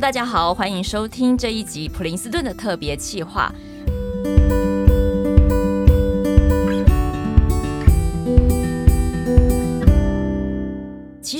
大家好，欢迎收听这一集普林斯顿的特别企划。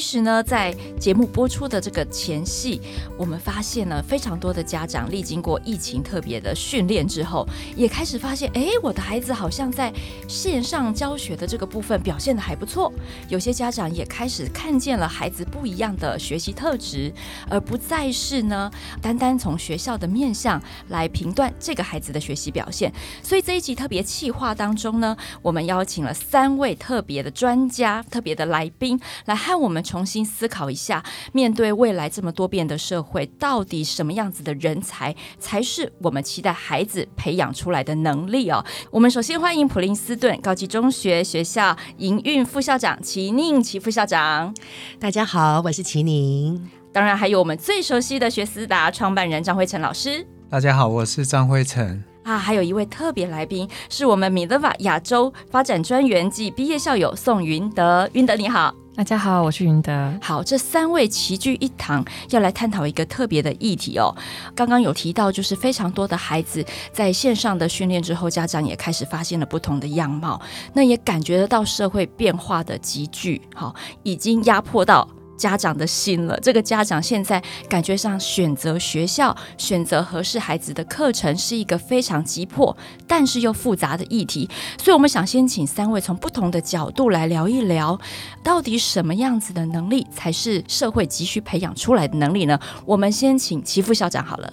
其实呢，在节目播出的这个前夕，我们发现呢，非常多的家长历经过疫情特别的训练之后，也开始发现，哎，我的孩子好像在线上教学的这个部分表现得还不错。有些家长也开始看见了孩子不一样的学习特质，而不再是呢，单单从学校的面向来评断这个孩子的学习表现。所以这一集特别企划当中呢，我们邀请了三位特别的专家、特别的来宾来和我们从。重新思考一下，面对未来这么多变的社会，到底什么样子的人才才是我们期待孩子培养出来的能力哦？我们首先欢迎普林斯顿高级中学学校营运副校长齐宁齐副校长。大家好，我是齐宁。当然还有我们最熟悉的学思达创办人张辉成老师。大家好，我是张辉诚。啊，还有一位特别来宾是我们 Minerva 亚洲发展专员暨毕业校友宋云德。云德你好。大家好，我是云德。好，这三位齐聚一堂，要来探讨一个特别的议题哦。刚刚有提到，就是非常多的孩子在线上的训练之后，家长也开始发现了不同的样貌，那也感觉得到社会变化的急剧，好，已经压迫到。家长的心了，这个家长现在感觉上选择学校、选择合适孩子的课程是一个非常急迫，但是又复杂的议题。所以，我们想先请三位从不同的角度来聊一聊，到底什么样子的能力才是社会急需培养出来的能力呢？我们先请齐副校长好了。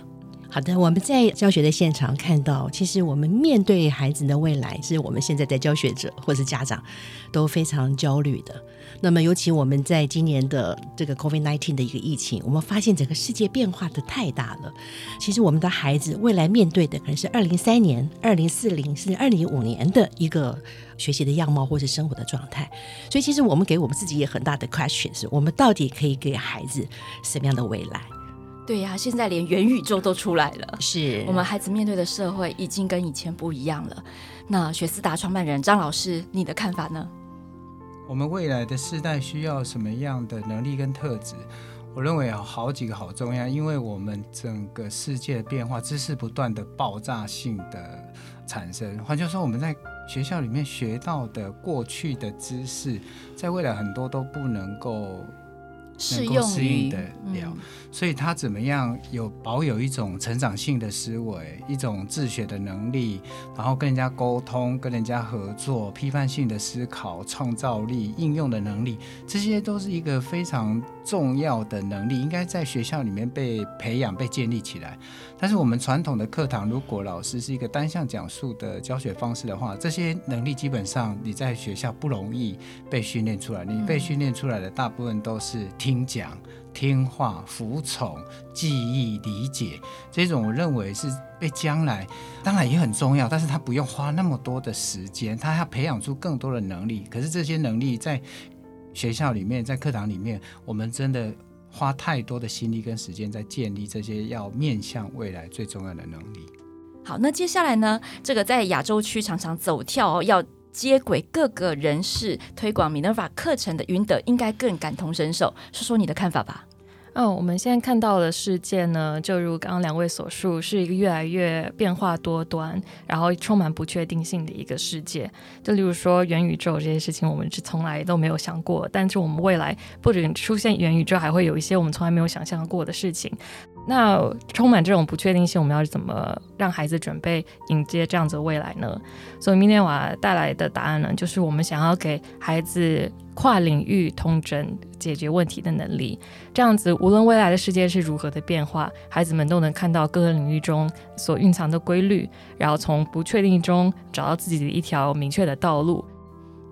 好的，我们在教学的现场看到，其实我们面对孩子的未来，是我们现在在教学者或是家长都非常焦虑的。那么，尤其我们在今年的这个 COVID-19 的一个疫情，我们发现整个世界变化的太大了。其实，我们的孩子未来面对的可能是二零三年、二零四零甚至二零五年的一个学习的样貌或是生活的状态。所以，其实我们给我们自己也很大的 question 是：我们到底可以给孩子什么样的未来？对呀、啊，现在连元宇宙都出来了，是我们孩子面对的社会已经跟以前不一样了。那学思达创办人张老师，你的看法呢？我们未来的世代需要什么样的能力跟特质？我认为有好几个好重要，因为我们整个世界的变化，知识不断的爆炸性的产生。换句话说，我们在学校里面学到的过去的知识，在未来很多都不能够。能够适应的了，嗯，所以他怎么样有保有一种成长性的思维，一种自学的能力，然后跟人家沟通、跟人家合作、批判性的思考、创造力、应用的能力，这些都是一个非常重要的能力，应该在学校里面被培养、被建立起来。但是我们传统的课堂，如果老师是一个单向讲述的教学方式的话，这些能力基本上你在学校不容易被训练出来。你被训练出来的大部分都是听讲、听话、服从、记忆、理解这种，我认为是被将来当然也很重要，但是他不用花那么多的时间，他要培养出更多的能力。可是这些能力在学校里面，在课堂里面，我们真的。花太多的心力跟时间在建立这些要面向未来最重要的能力。好，那接下来呢？这个在亚洲区常常走跳，要接轨各个人士推广 Minerva 课程的云德，应该更感同身受。说说你的看法吧。嗯，我们现在看到的世界呢，就如刚刚两位所述，是一个越来越变化多端，然后充满不确定性的一个世界。就例如说元宇宙这些事情，我们是从来都没有想过，但是我们未来不仅出现元宇宙，还会有一些我们从来没有想象过的事情。那充满这种不确定性，我们要怎么让孩子准备迎接这样子的未来呢？所以明天我要带来的答案呢，就是我们想要给孩子跨领域统整解决问题的能力，这样子无论未来的世界是如何的变化，孩子们都能看到各个领域中所蕴藏的规律，然后从不确定中找到自己的一条明确的道路。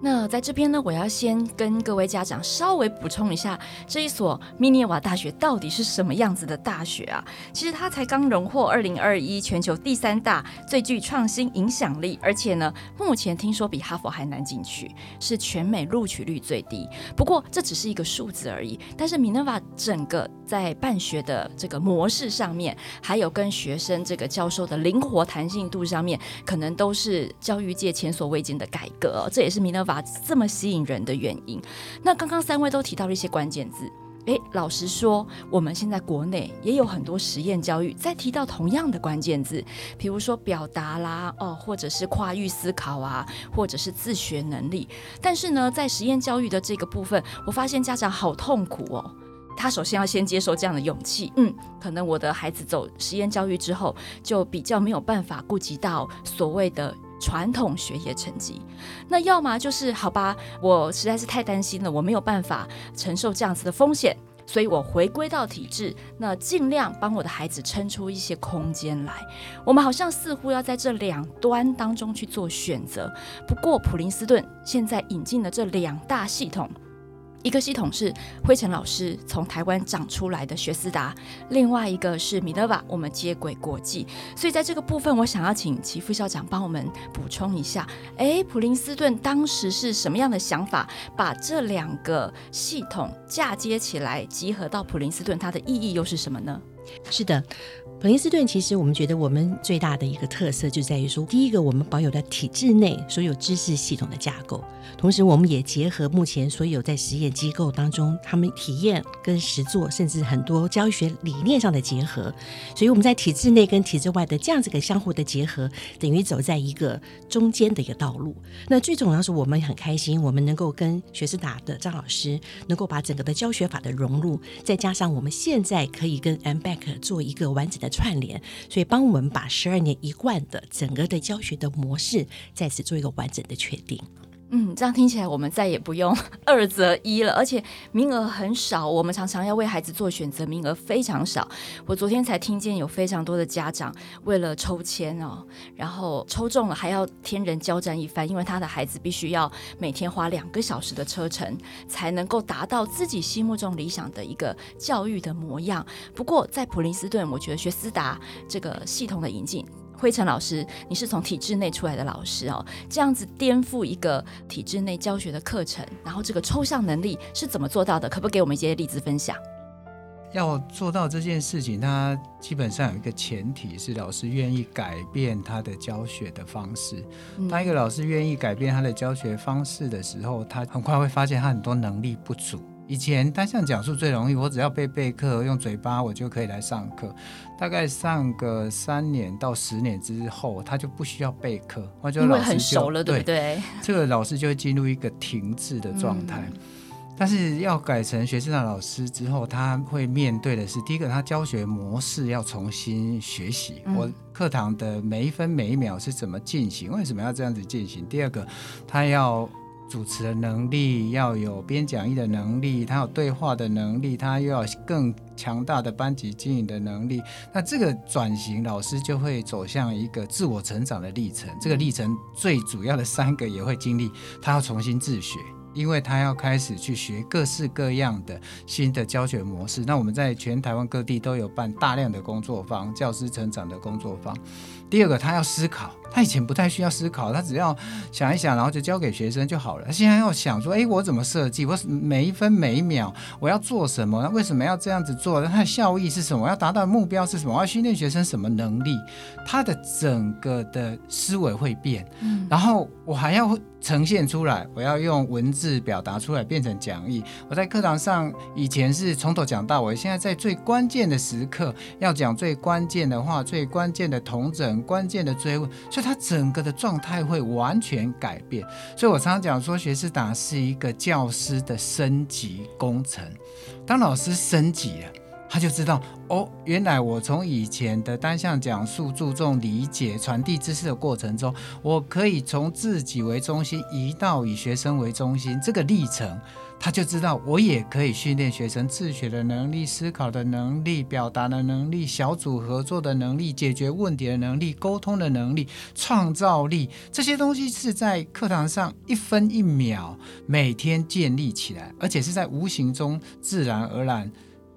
那在这边呢，我要先跟各位家长稍微补充一下，这一所密涅瓦大学到底是什么样子的大学啊？其实它才刚荣获二零二一全球第三大最具创新影响力，而且呢，目前听说比哈佛还难进去，是全美录取率最低。不过这只是一个数字而已，但是密涅瓦整个在办学的这个模式上面，还有跟学生这个教授的灵活弹性度上面，可能都是教育界前所未见的改革。这也是密涅瓦这么吸引人的原因。那刚刚三位都提到了一些关键字，诶，老实说，我们现在国内也有很多实验教育在提到同样的关键字，比如说表达啦，哦，或者是跨域思考啊，或者是自学能力。但是呢，在实验教育的这个部分，我发现家长好痛苦哦。他首先要先接受这样的勇气，嗯，可能我的孩子走实验教育之后，就比较没有办法顾及到所谓的传统学业成绩。那要么就是好吧，我实在是太担心了，我没有办法承受这样子的风险，所以我回归到体制，那尽量帮我的孩子撑出一些空间来。我们好像似乎要在这两端当中去做选择。不过普林斯顿现在引进了这两大系统。一个系统是辉诚老师从台湾长出来的学思达，另外一个是米德瓦我们接轨国际。所以在这个部分，我想要请齐副校长帮我们补充一下。哎，普林斯顿当时是什么样的想法，把这两个系统嫁接起来，集合到普林斯顿，它的意义又是什么呢？是的。普林斯顿其实我们觉得我们最大的一个特色就在于说，第一个我们保有了体制内所有知识系统的架构，同时我们也结合目前所有在实验机构当中他们体验跟实作，甚至很多教学理念上的结合，所以我们在体制内跟体制外的这样子个相互的结合，等于走在一个中间的一个道路。那最重要是我们很开心，我们能够跟学士达的张老师能够把整个的教学法的融入，再加上我们现在可以跟 MBAC 做一个完整的。串联，所以帮我们把十二年一贯的整个的教学的模式，再次做一个完整的确定。嗯，这样听起来我们再也不用 二择一了，而且名额很少。我们常常要为孩子做选择，名额非常少。我昨天才听见有非常多的家长为了抽签哦，然后抽中了还要天人交战一番，因为他的孩子必须要每天花两个小时的车程，才能够达到自己心目中理想的一个教育的模样。不过在普林斯顿，我觉得学思达这个系统的引进。辉诚老师，你是从体制内出来的老师哦，这样子颠覆一个体制内教学的课程，然后这个抽象能力是怎么做到的？可不可以给我们一些例子分享？要做到这件事情，它基本上有一个前提是老师愿意改变他的教学的方式。当一个老师愿意改变他的教学方式的时候，他很快会发现他很多能力不足。以前单向讲述最容易，我只要背备课，用嘴巴我就可以来上课。大概上个三年到十年之后，他就不需要备课，或者老师就很熟了，对不对？这个老师就会进入一个停滞的状态。嗯、但是要改成学生的老师之后，他会面对的是第一个，他教学模式要重新学习。嗯、我课堂的每一分每一秒是怎么进行？为什么要这样子进行？第二个，他要。主持的能力，要有编讲义的能力，他有对话的能力，他又要更强大的班级经营的能力。那这个转型，老师就会走向一个自我成长的历程。这个历程最主要的三个也会经历，他要重新自学，因为他要开始去学各式各样的新的教学模式。那我们在全台湾各地都有办大量的工作坊，教师成长的工作坊。第二个，他要思考。他以前不太需要思考，他只要想一想，然后就交给学生就好了。他现在要想说，诶，我怎么设计？我每一分每一秒我要做什么？那为什么要这样子做？它的效益是什么？我要达到的目标是什么？我要训练学生什么能力？他的整个的思维会变，嗯，然后我还要呈现出来，我要用文字表达出来，变成讲义。我在课堂上以前是从头讲到尾，现在在最关键的时刻要讲最关键的话，最关键的同整，关键的追问。所以他整个的状态会完全改变，所以我常常讲说，学思达是一个教师的升级工程。当老师升级了，他就知道哦，原来我从以前的单向讲述、注重理解、传递知识的过程中，我可以从自己为中心移到以学生为中心这个历程。他就知道，我也可以训练学生自学的能力、思考的能力、表达的能力、小组合作的能力、解决问题的能力、沟通的能力、创造力，这些东西是在课堂上一分一秒每天建立起来，而且是在无形中自然而然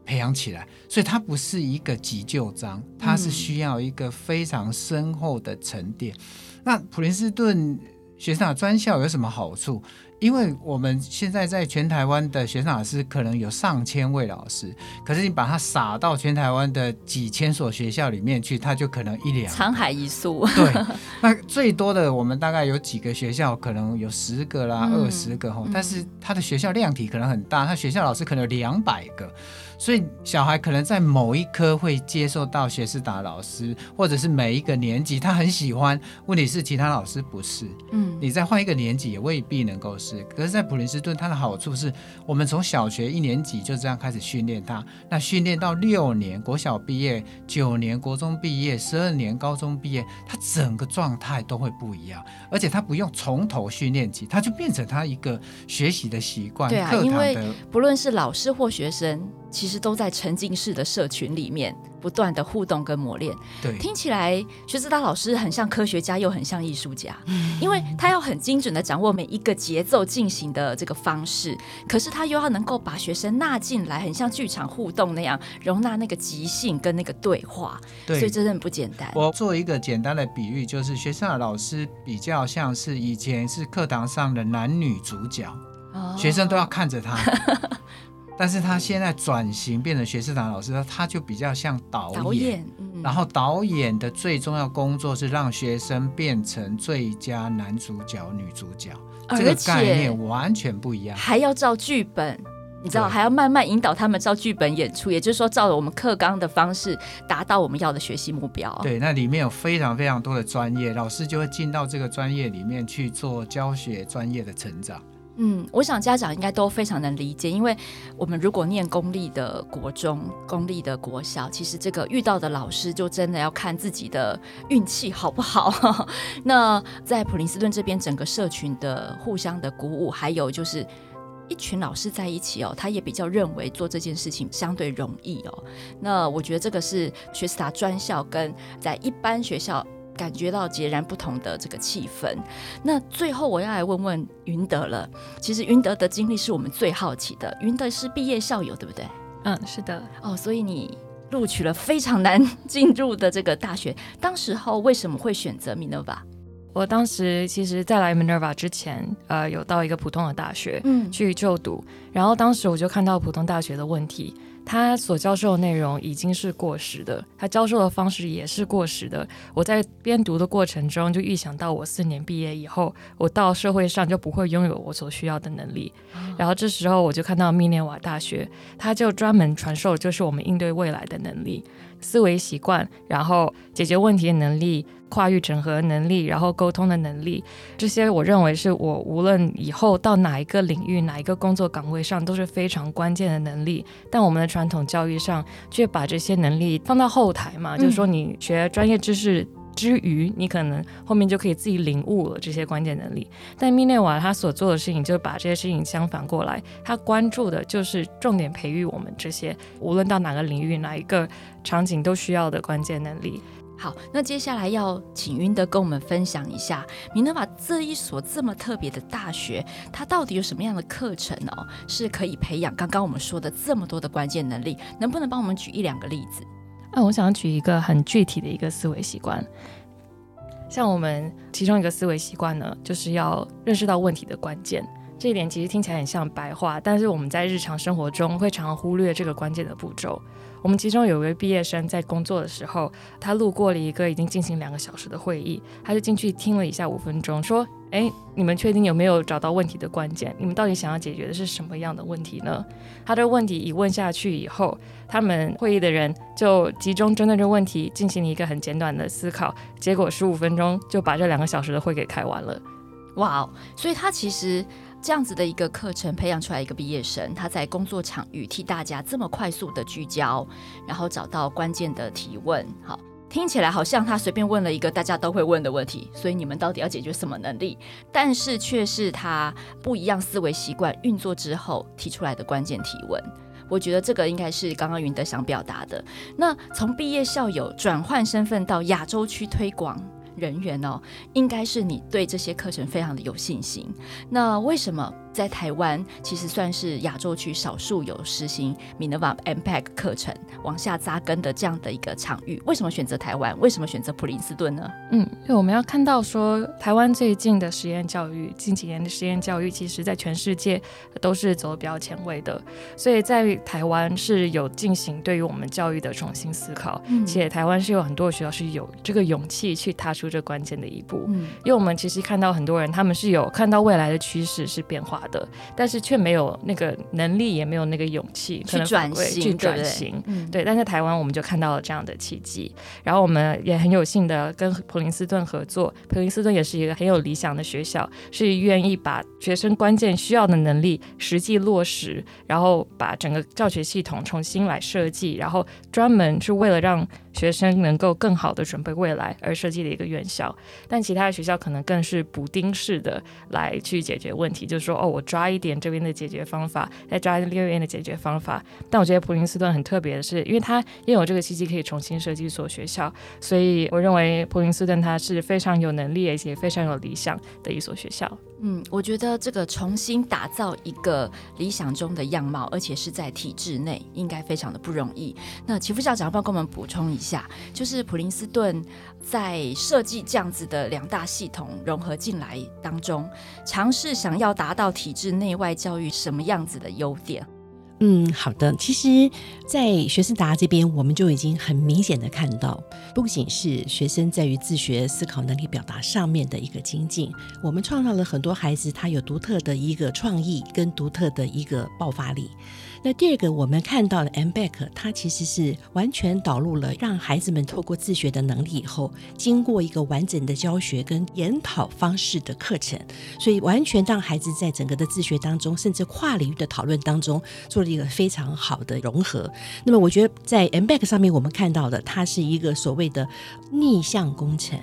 培养起来。所以它不是一个急救章，它是需要一个非常深厚的沉淀。嗯、那普林斯顿学生的专校有什么好处？因为我们现在在全台湾的学生老师可能有上千位老师，可是你把它撒到全台湾的几千所学校里面去，它就可能一两沧海一粟。对，那最多的我们大概有几个学校，可能有十个啦、二十个哈，但是他的学校量体可能很大，他学校老师可能有两百个。所以小孩可能在某一科会接受到学士达老师，或者是每一个年级他很喜欢。问题是其他老师不是，嗯，你再换一个年级也未必能够是。可是，在普林斯顿，它的好处是我们从小学一年级就这样开始训练他，那训练到六年国小毕业，九年国中毕业，十二年高中毕业，他整个状态都会不一样，而且他不用从头训练起，他就变成他一个学习的习惯。对啊，因为不论是老师或学生。其实都在沉浸式的社群里面不断的互动跟磨练。对，听起来学思达老师很像科学家，又很像艺术家，嗯，因为他要很精准的掌握每一个节奏进行的这个方式，可是他又要能够把学生纳进来，很像剧场互动那样，容纳那个即兴跟那个对话。对，所以真的很不简单。我做一个简单的比喻，就是学思达老师比较像是以前是课堂上的男女主角，哦，学生都要看着他。但是他现在转型变成学思达老师，他就比较像导演，导演嗯、然后导演的最重要工作是让学生变成最佳男主角、女主角，这个概念完全不一样，还要照剧本，你知道，还要慢慢引导他们照剧本演出，也就是说，照着我们课纲的方式达到我们要的学习目标。对，那里面有非常非常多的专业，老师就会进到这个专业里面去做教学专业的成长。嗯，我想家长应该都非常能理解，因为我们如果念公立的国中、公立的国小，其实这个遇到的老师就真的要看自己的运气好不好。那在普林斯顿这边，整个社群的互相的鼓舞，还有就是一群老师在一起哦，他也比较认为做这件事情相对容易哦。那我觉得这个是学思达专校跟在一般学校。感觉到截然不同的这个气氛。那最后我要来问问云德了。其实云德的经历是我们最好奇的。云德是毕业校友，对不对？嗯，是的。哦，所以你录取了非常难进入的这个大学。当时候为什么会选择 Minerva？我当时其实，在来 Minerva 之前，呃，有到一个普通的大学嗯去就读，嗯，然后当时我就看到普通大学的问题。他所教授的内容已经是过时的，他教授的方式也是过时的。我在边读的过程中，就预想到我四年毕业以后，我到社会上就不会拥有我所需要的能力。然后这时候，我就看到密涅瓦大学，他就专门传授就是我们应对未来的能力。思维习惯，然后解决问题的能力，跨域整合能力，然后沟通的能力，这些我认为是我无论以后到哪一个领域、哪一个工作岗位上都是非常关键的能力。但我们的传统教育上却把这些能力放到后台嘛，就是说你学专业知识。之余，你可能后面就可以自己领悟了这些关键能力。但密内瓦他所做的事情，就是把这些事情相反过来，他关注的就是重点培育我们这些无论到哪个领域、哪一个场景都需要的关键能力。好，那接下来要请云德跟我们分享一下密涅瓦这一所这么特别的大学，它到底有什么样的课程哦？是可以培养刚刚我们说的这么多的关键能力？能不能帮我们举一两个例子？那我想举一个很具体的一个思维习惯，像我们其中一个思维习惯呢，就是要认识到问题的关键。这一点其实听起来很像白话，但是我们在日常生活中会常常忽略这个关键的步骤。我们其中有一位毕业生在工作的时候，他路过了一个已经进行两个小时的会议，他就进去听了一下五分钟，说：“哎，你们确定有没有找到问题的关键？你们到底想要解决的是什么样的问题呢？”他的问题一问下去以后，他们会议的人就集中针对这问题进行了一个很简短的思考，结果十五分钟就把这两个小时的会给开完了。哇哦！所以他其实。这样子的一个课程培养出来一个毕业生，他在工作场域替大家这么快速的聚焦，然后找到关键的提问。好，听起来好像他随便问了一个大家都会问的问题，所以你们到底要解决什么能力？但是却是他不一样思维习惯运作之后提出来的关键提问。我觉得这个应该是刚刚云德想表达的。那从毕业校友转换身份到亚洲区推广。人员哦，应该是你对这些课程非常的有信心。那为什么在台湾其实算是亚洲区少数有实行 Minerva MPACT 课程往下扎根的这样的一个场域。为什么选择台湾？为什么选择普林斯顿呢？嗯，因为我们要看到说，台湾最近的实验教育，近几年的实验教育，其实在全世界都是走得比较前卫的。所以在台湾是有进行对于我们教育的重新思考，嗯、且台湾是有很多学校是有这个勇气去踏出这关键的一步。嗯，因为我们其实看到很多人，他们是有看到未来的趋势是变化的，但是却没有那个能力，也没有那个勇气去转型，去转型。嗯，对。但在台湾，我们就看到了这样的契机，然后我们也很有幸的跟普林斯顿合作。普林斯顿也是一个很有理想的学校，是愿意把学生关键需要的能力实际落实，然后把整个教学系统重新来设计，然后专门是为了让学生能够更好的准备未来而设计的一个院校。但其他的学校可能更是补丁式的来去解决问题，就是说，哦，我抓一点这边的解决方法，再抓另一边的解决方法。但我觉得普林斯顿很特别的是，因为它拥有这个契机可以重新设计一所学校，所以我认为普林斯顿它是非常有能力而且非常有理想的一所学校。嗯，我觉得这个重新打造一个理想中的样貌，而且是在体制内，应该非常的不容易。那齐副校长要不要跟我们补充一下？就是普林斯顿在设计这样子的两大系统融合进来当中，尝试想要达到体制内外教育什么样子的优点？嗯，好的。其实，在学生达这边，我们就已经很明显的看到，不仅是学生在于自学思考能力表达上面的一个精进，我们创造了很多孩子他有独特的一个创意跟独特的一个爆发力。那第二个，我们看到的 MBack，它其实是完全导入了让孩子们透过自学的能力以后，经过一个完整的教学跟研讨方式的课程，所以完全让孩子在整个的自学当中，甚至跨领域的讨论当中，做了一个非常好的融合。那么，我觉得在 MBack 上面，我们看到的，它是一个所谓的逆向工程。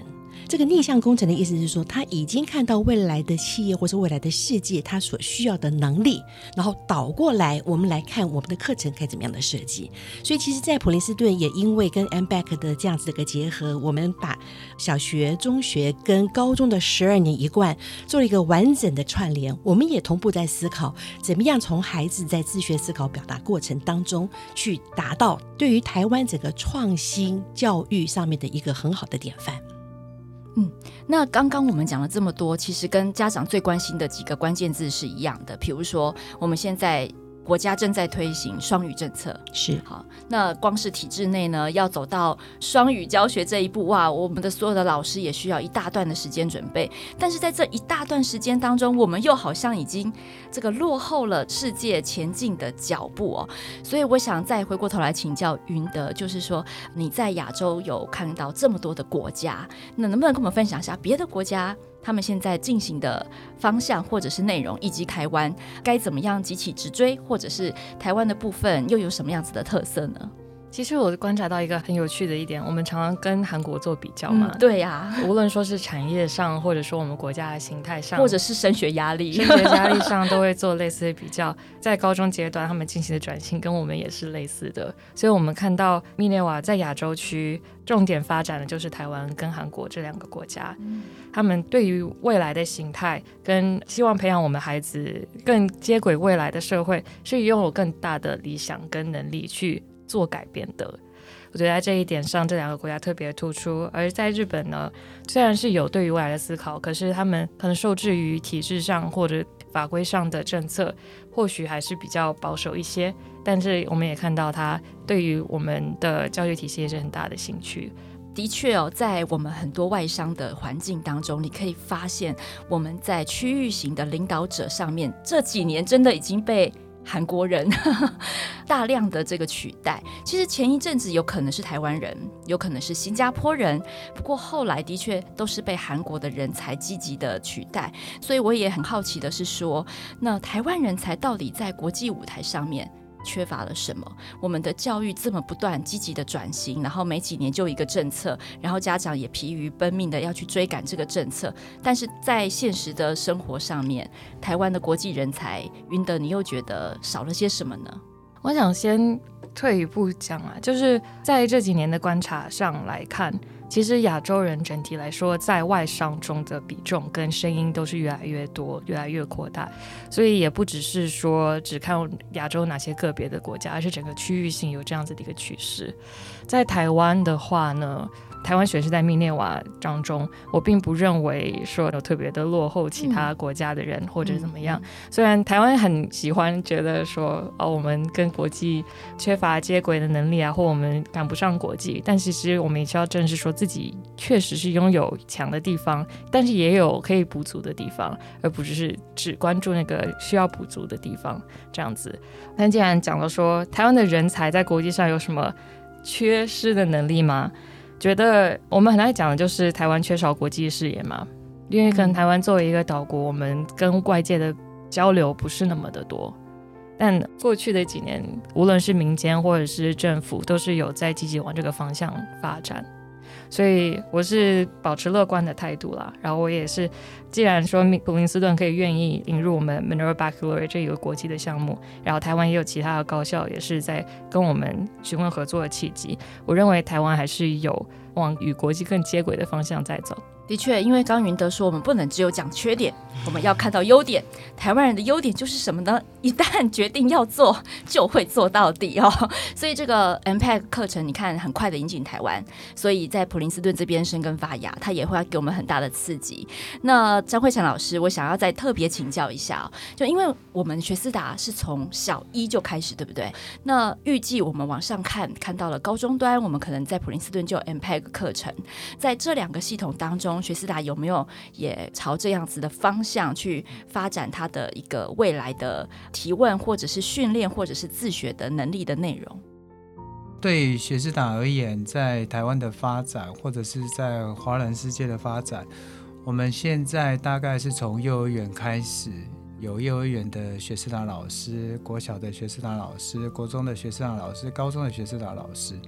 这个逆向工程的意思是说，他已经看到未来的企业或是未来的世界，他所需要的能力，然后倒过来，我们来看我们的课程该怎么样的设计。所以，其实，在普林斯顿也因为跟 M Back 的这样子的一个结合，我们把小学、中学跟高中的十二年一贯做了一个完整的串联。我们也同步在思考，怎么样从孩子在自学思考表达过程当中，去达到对于台湾整个创新教育上面的一个很好的典范。嗯，那刚刚我们讲了这么多，其实跟家长最关心的几个关键字是一样的，比如说我们现在。国家正在推行双语政策，是好。那光是体制内呢，要走到双语教学这一步，哇，我们的所有的老师也需要一大段的时间准备。但是在这一大段时间当中，我们又好像已经这个落后了世界前进的脚步哦。所以我想再回过头来请教云德，就是说你在亚洲有看到这么多的国家，那能不能跟我们分享一下别的国家？他们现在进行的方向或者是内容，以及台湾该怎么样急起直追，或者是台湾的部分又有什么样子的特色呢？其实我观察到一个很有趣的一点，我们常常跟韩国做比较嘛。嗯、对呀、啊，无论说是产业上，或者说我们国家的形态上，或者是升学压力、升 学压力上，都会做类似的比较。在高中阶段，他们进行的转型跟我们也是类似的。所以我们看到 Minerva 在亚洲区重点发展的就是台湾跟韩国这两个国家。嗯、他们对于未来的形态跟希望培养我们孩子更接轨未来的社会，是拥有更大的理想跟能力去。做改变的，我觉得在这一点上，这两个国家特别突出。而在日本呢，虽然是有对于未来的思考，可是他们可能受制于体制上或者法规上的政策，或许还是比较保守一些。但是我们也看到，他对于我们的教育体系也是很大的兴趣。的确哦，在我们很多外商的环境当中，你可以发现我们在区域型的领导者上面，这几年真的已经被。韩国人 大量的这个取代，其实前一阵子有可能是台湾人，有可能是新加坡人，不过后来的确都是被韩国的人才积极的取代。所以我也很好奇的是说，那台湾人才到底在国际舞台上面，缺乏了什么？我们的教育这么不断积极的转型，然后每几年就一个政策，然后家长也疲于奔命的要去追赶这个政策，但是在现实的生活上面，台湾的国际人才，云德，你又觉得少了些什么呢？我想先退一步讲啊，就是在这几年的观察上来看。其实亚洲人整体来说，在外商中的比重跟声音都是越来越多，越来越扩大。所以也不只是说只看亚洲哪些个别的国家，而是整个区域性有这样子的一个趋势。在台湾的话呢，台湾选是在密涅瓦当中，我并不认为说有特别的落后其他国家的人、嗯、或者怎么样。虽然台湾很喜欢觉得说哦，我们跟国际缺乏接轨的能力啊，或我们赶不上国际，但其实我们也需要正视说自自己确实是拥有强的地方，但是也有可以补足的地方，而不只是只关注那个需要补足的地方这样子。但既然讲了说台湾的人才在国际上有什么缺失的能力吗？觉得我们很爱讲的就是台湾缺少国际视野嘛，因为可能台湾作为一个岛国，我们跟外界的交流不是那么的多。但过去的几年，无论是民间或者是政府，都是有在积极往这个方向发展。所以我是保持乐观的态度啦，然后我也是，既然说普林斯顿可以愿意引入我们 Minerva Baccalaureate 这一个国际的项目，然后台湾也有其他的高校也是在跟我们询问合作的契机，我认为台湾还是有往与国际更接轨的方向在走。的确，因为刚云德说，我们不能只有讲缺点，我们要看到优点。台湾人的优点就是什么呢？一旦决定要做，就会做到底哦。所以这个 MPAC 课程，你看很快的引进台湾，所以在普林斯顿这边生根发芽，它也会给我们很大的刺激。那张慧婵老师，我想要再特别请教一下，就因为我们学思达是从小一就开始，对不对？那预计我们往上看，看到了高中端，我们可能在普林斯顿就有课程，在这两个系统当中。学思达有没有也朝这样子的方向去发展它的一个未来的提问，或者是训练，或者是自学的能力的内容？对学思达而言，在台湾的发展，或者是在华人世界的发展，我们现在大概是从幼儿园开始。有幼儿园的学士长老师，国小的学士长老师，国中的学士长老师，高中的学士长老师，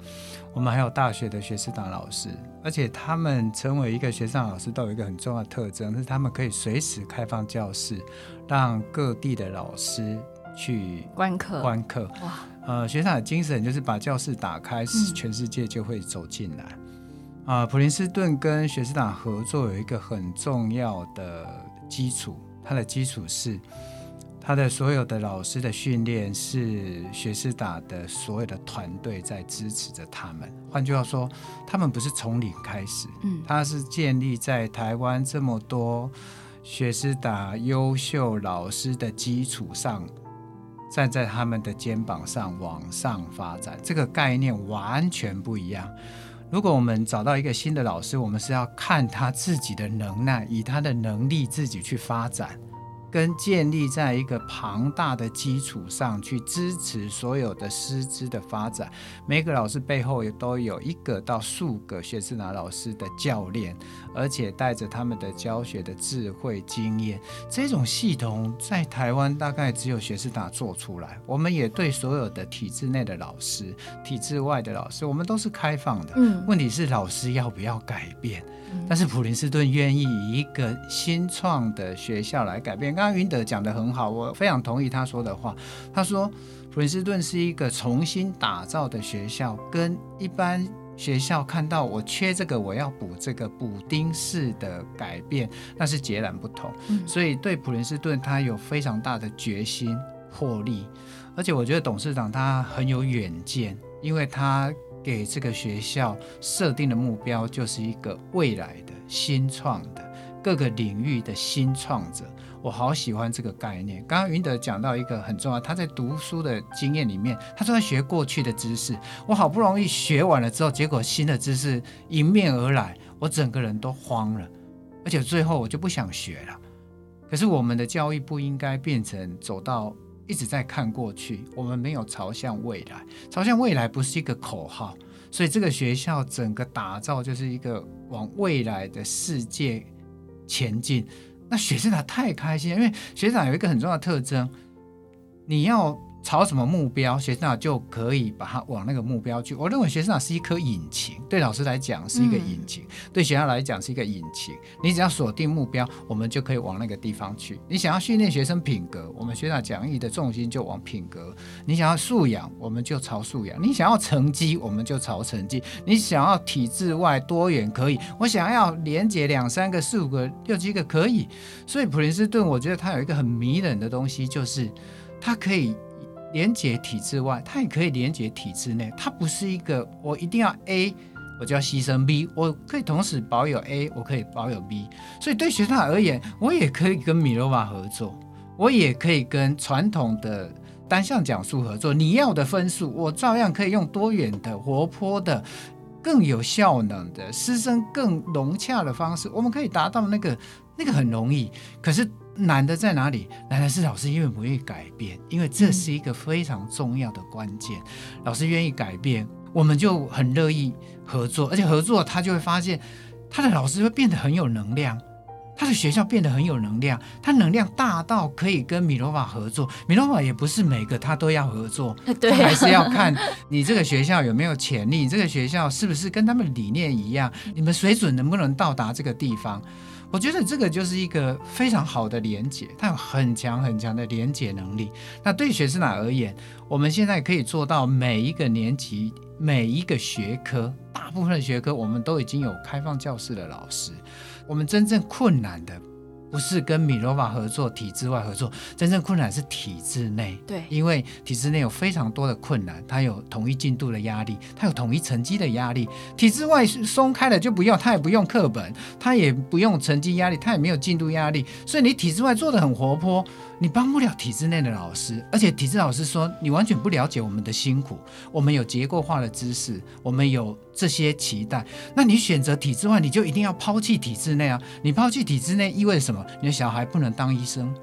我们还有大学的学士长老师，而且他们成为一个学思达老师都有一个很重要的特征，是他们可以随时开放教室，让各地的老师去观课。观课哇，呃，学长的精神就是把教室打开，全世界就会走进来。啊、嗯呃，普林斯顿跟学思达合作有一个很重要的基础。它的基础是，它的所有的老师的训练是学思达的所有的团队在支持着他们。换句话说，他们不是从零开始，嗯，它是建立在台湾这么多学思达优秀老师的基础上，站在他们的肩膀上往上发展。这个概念完全不一样。如果我们找到一个新的老师，我们是要看他自己的能耐，以他的能力自己去发展。跟建立在一个庞大的基础上去支持所有的师资的发展，每个老师背后也都有一个到数个学士达老师的教练，而且带着他们的教学的智慧经验。这种系统在台湾大概只有学士达做出来。我们也对所有的体制内的老师、体制外的老师，我们都是开放的。嗯，问题是老师要不要改变？但是普林斯顿愿意以一个新创的学校来改变。刚刚云德讲得很好，我非常同意他说的话。他说普林斯顿是一个重新打造的学校，跟一般学校看到我缺这个，我要补这个补丁式的改变，那是截然不同。所以对普林斯顿，他有非常大的决心、魄力，而且我觉得董事长他很有远见，因为他。给这个学校设定的目标就是一个未来的新创的各个领域的新创者，我好喜欢这个概念。刚刚云德讲到一个很重要，他在读书的经验里面，他说他学过去的知识，我好不容易学完了之后，结果新的知识迎面而来，我整个人都慌了，而且最后我就不想学了。可是我们的教育不应该变成走到。一直在看过去，我们没有朝向未来。朝向未来不是一个口号，所以这个学校整个打造就是一个往未来的世界前进。那学生他太开心，因为学长有一个很重要的特征，你要朝什么目标，学生就可以把它往那个目标去。我认为学生是一颗引擎，对老师来讲是一个引擎，嗯、对学校来讲是一个引擎。你只要锁定目标，我们就可以往那个地方去。你想要训练学生品格，我们学长讲义的重心就往品格；你想要素养，我们就朝素养；你想要成绩，我们就朝成绩；你想要体制外多元，可以；我想要连接两三个、四五个、六七个，可以。所以普林斯顿，我觉得它有一个很迷人的东西，就是它可以。连接体制外，它也可以连接体制内。它不是一个我一定要 A，我就要牺牲 B。我可以同时保有 A，我可以保有 B。所以对学生而言，我也可以跟米罗瓦合作，我也可以跟传统的单项讲述合作。你要的分数，我照样可以用多元的、活泼的、更有效能的、师生更融洽的方式，我们可以达到那个那个很容易。可是。难的在哪里？难的是老师愿不愿意改变，因为这是一个非常重要的关键。嗯、老师愿意改变，我们就很乐意合作，而且合作他就会发现，他的老师会变得很有能量，他的学校变得很有能量，他能量大到可以跟米罗瓦合作。米罗瓦也不是每个他都要合作，对、啊，还是要看你这个学校有没有潜力，你这个学校是不是跟他们理念一样，你们水准能不能到达这个地方。我觉得这个就是一个非常好的连接，它有很强很强的连接能力。那对学生而言，我们现在可以做到每一个年级、每一个学科，大部分的学科我们都已经有开放教室的老师。我们真正困难的。不是跟米罗瓦合作，体制外合作，真正困难是体制内。对，因为体制内有非常多的困难，它有统一进度的压力，它有统一成绩的压力。体制外松开了就不用，它也不用课本，它也不用成绩压力，它也没有进度压力。所以你体制外做的很活泼。你帮不了体制内的老师，而且体制老师说你完全不了解我们的辛苦。我们有结构化的知识，我们有这些期待。那你选择体制外，你就一定要抛弃体制内啊！你抛弃体制内意味着什么？你的小孩不能当医生，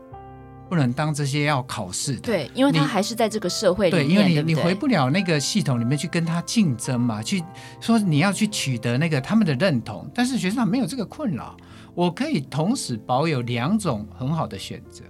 不能当这些要考试的。对，因为他还是在这个社会里。对，因为你你回不了那个系统里面去跟他竞争嘛，去说你要去取得那个他们的认同。但是学生没有这个困扰，我可以同时保有两种很好的选择。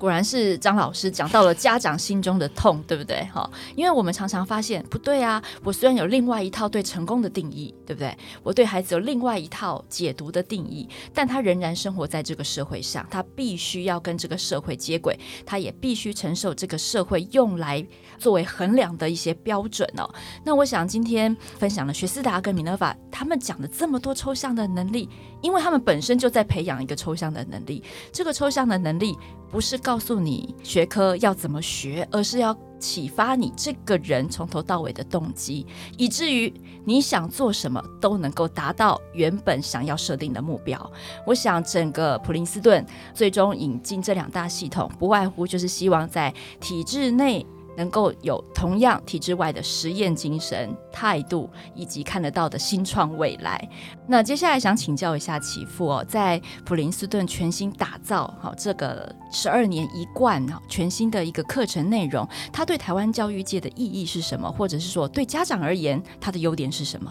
果然是张老师讲到了家长心中的痛，对不对？哈，因为我们常常发现不对啊。我虽然有另外一套对成功的定义，对不对？我对孩子有另外一套解读的定义，但他仍然生活在这个社会上，他必须要跟这个社会接轨，他也必须承受这个社会用来作为衡量的一些标准哦。那我想今天分享了学思达跟米勒法他们讲的这么多抽象的能力，因为他们本身就在培养一个抽象的能力，这个抽象的能力。不是告诉你学科要怎么学，而是要启发你这个人从头到尾的动机，以至于你想做什么都能够达到原本想要设定的目标。我想整个普林斯顿最终引进这两大系统，不外乎就是希望在体制内。能够有同样体制外的实验精神、态度，以及看得到的新创未来。那接下来想请教一下启富哦，在普林斯顿全新打造好这个十二年一贯全新的一个课程内容，它对台湾教育界的意义是什么？或者是说对家长而言，它的优点是什么？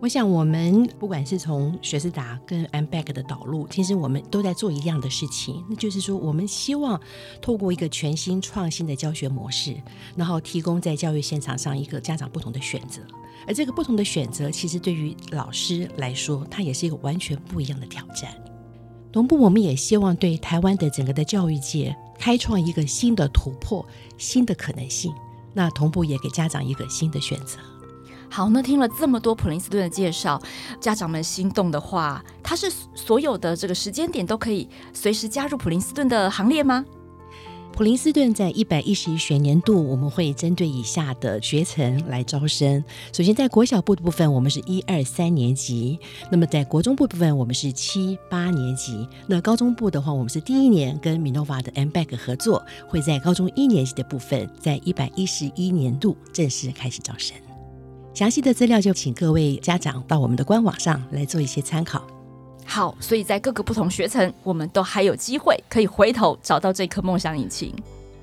我想，我们不管是从学思达跟 impact 的导入，其实我们都在做一样的事情，那就是说，我们希望透过一个全新创新的教学模式，然后提供在教育现场上一个家长不同的选择。而这个不同的选择，其实对于老师来说，它也是一个完全不一样的挑战。同步，我们也希望对台湾的整个的教育界开创一个新的突破、新的可能性。那同步也给家长一个新的选择。好，那听了这么多普林斯顿的介绍，家长们心动的话，他是所有的这个时间点都可以随时加入普林斯顿的行列吗？普林斯顿在一百一十一学年度，我们会针对以下的学程来招生。首先，在国小部的部分，我们是一二三年级；那么在国中部部分，我们是七八年级。那高中部的话，我们是第一年跟 Minova 的 MBAC 合作，会在高中一年级的部分，在一百一十一年度正式开始招生。详细的资料就请各位家长到我们的官网上来做一些参考。好，所以在各个不同学程，我们都还有机会可以回头找到这颗梦想引擎。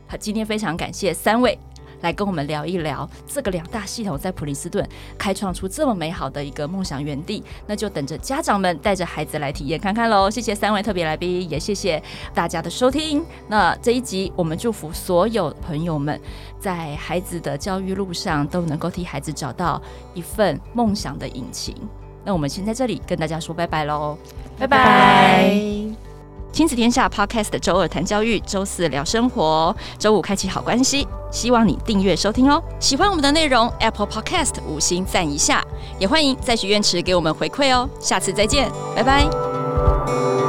好，今天非常感谢三位来跟我们聊一聊这个两大系统在普林斯顿开创出这么美好的一个梦想园地。那就等着家长们带着孩子来体验看看喽。谢谢三位特别来宾，也谢谢大家的收听。那这一集我们祝福所有朋友们在孩子的教育路上都能够替孩子找到一份梦想的引擎。那我们先在这里跟大家说拜拜喽，拜拜。亲子天下 Podcast 周二谈教育，周四聊生活，周五开启好关系。希望你订阅收听哦。喜欢我们的内容，Apple Podcast 五星赞一下，也欢迎在许愿池给我们回馈哦。下次再见，拜拜。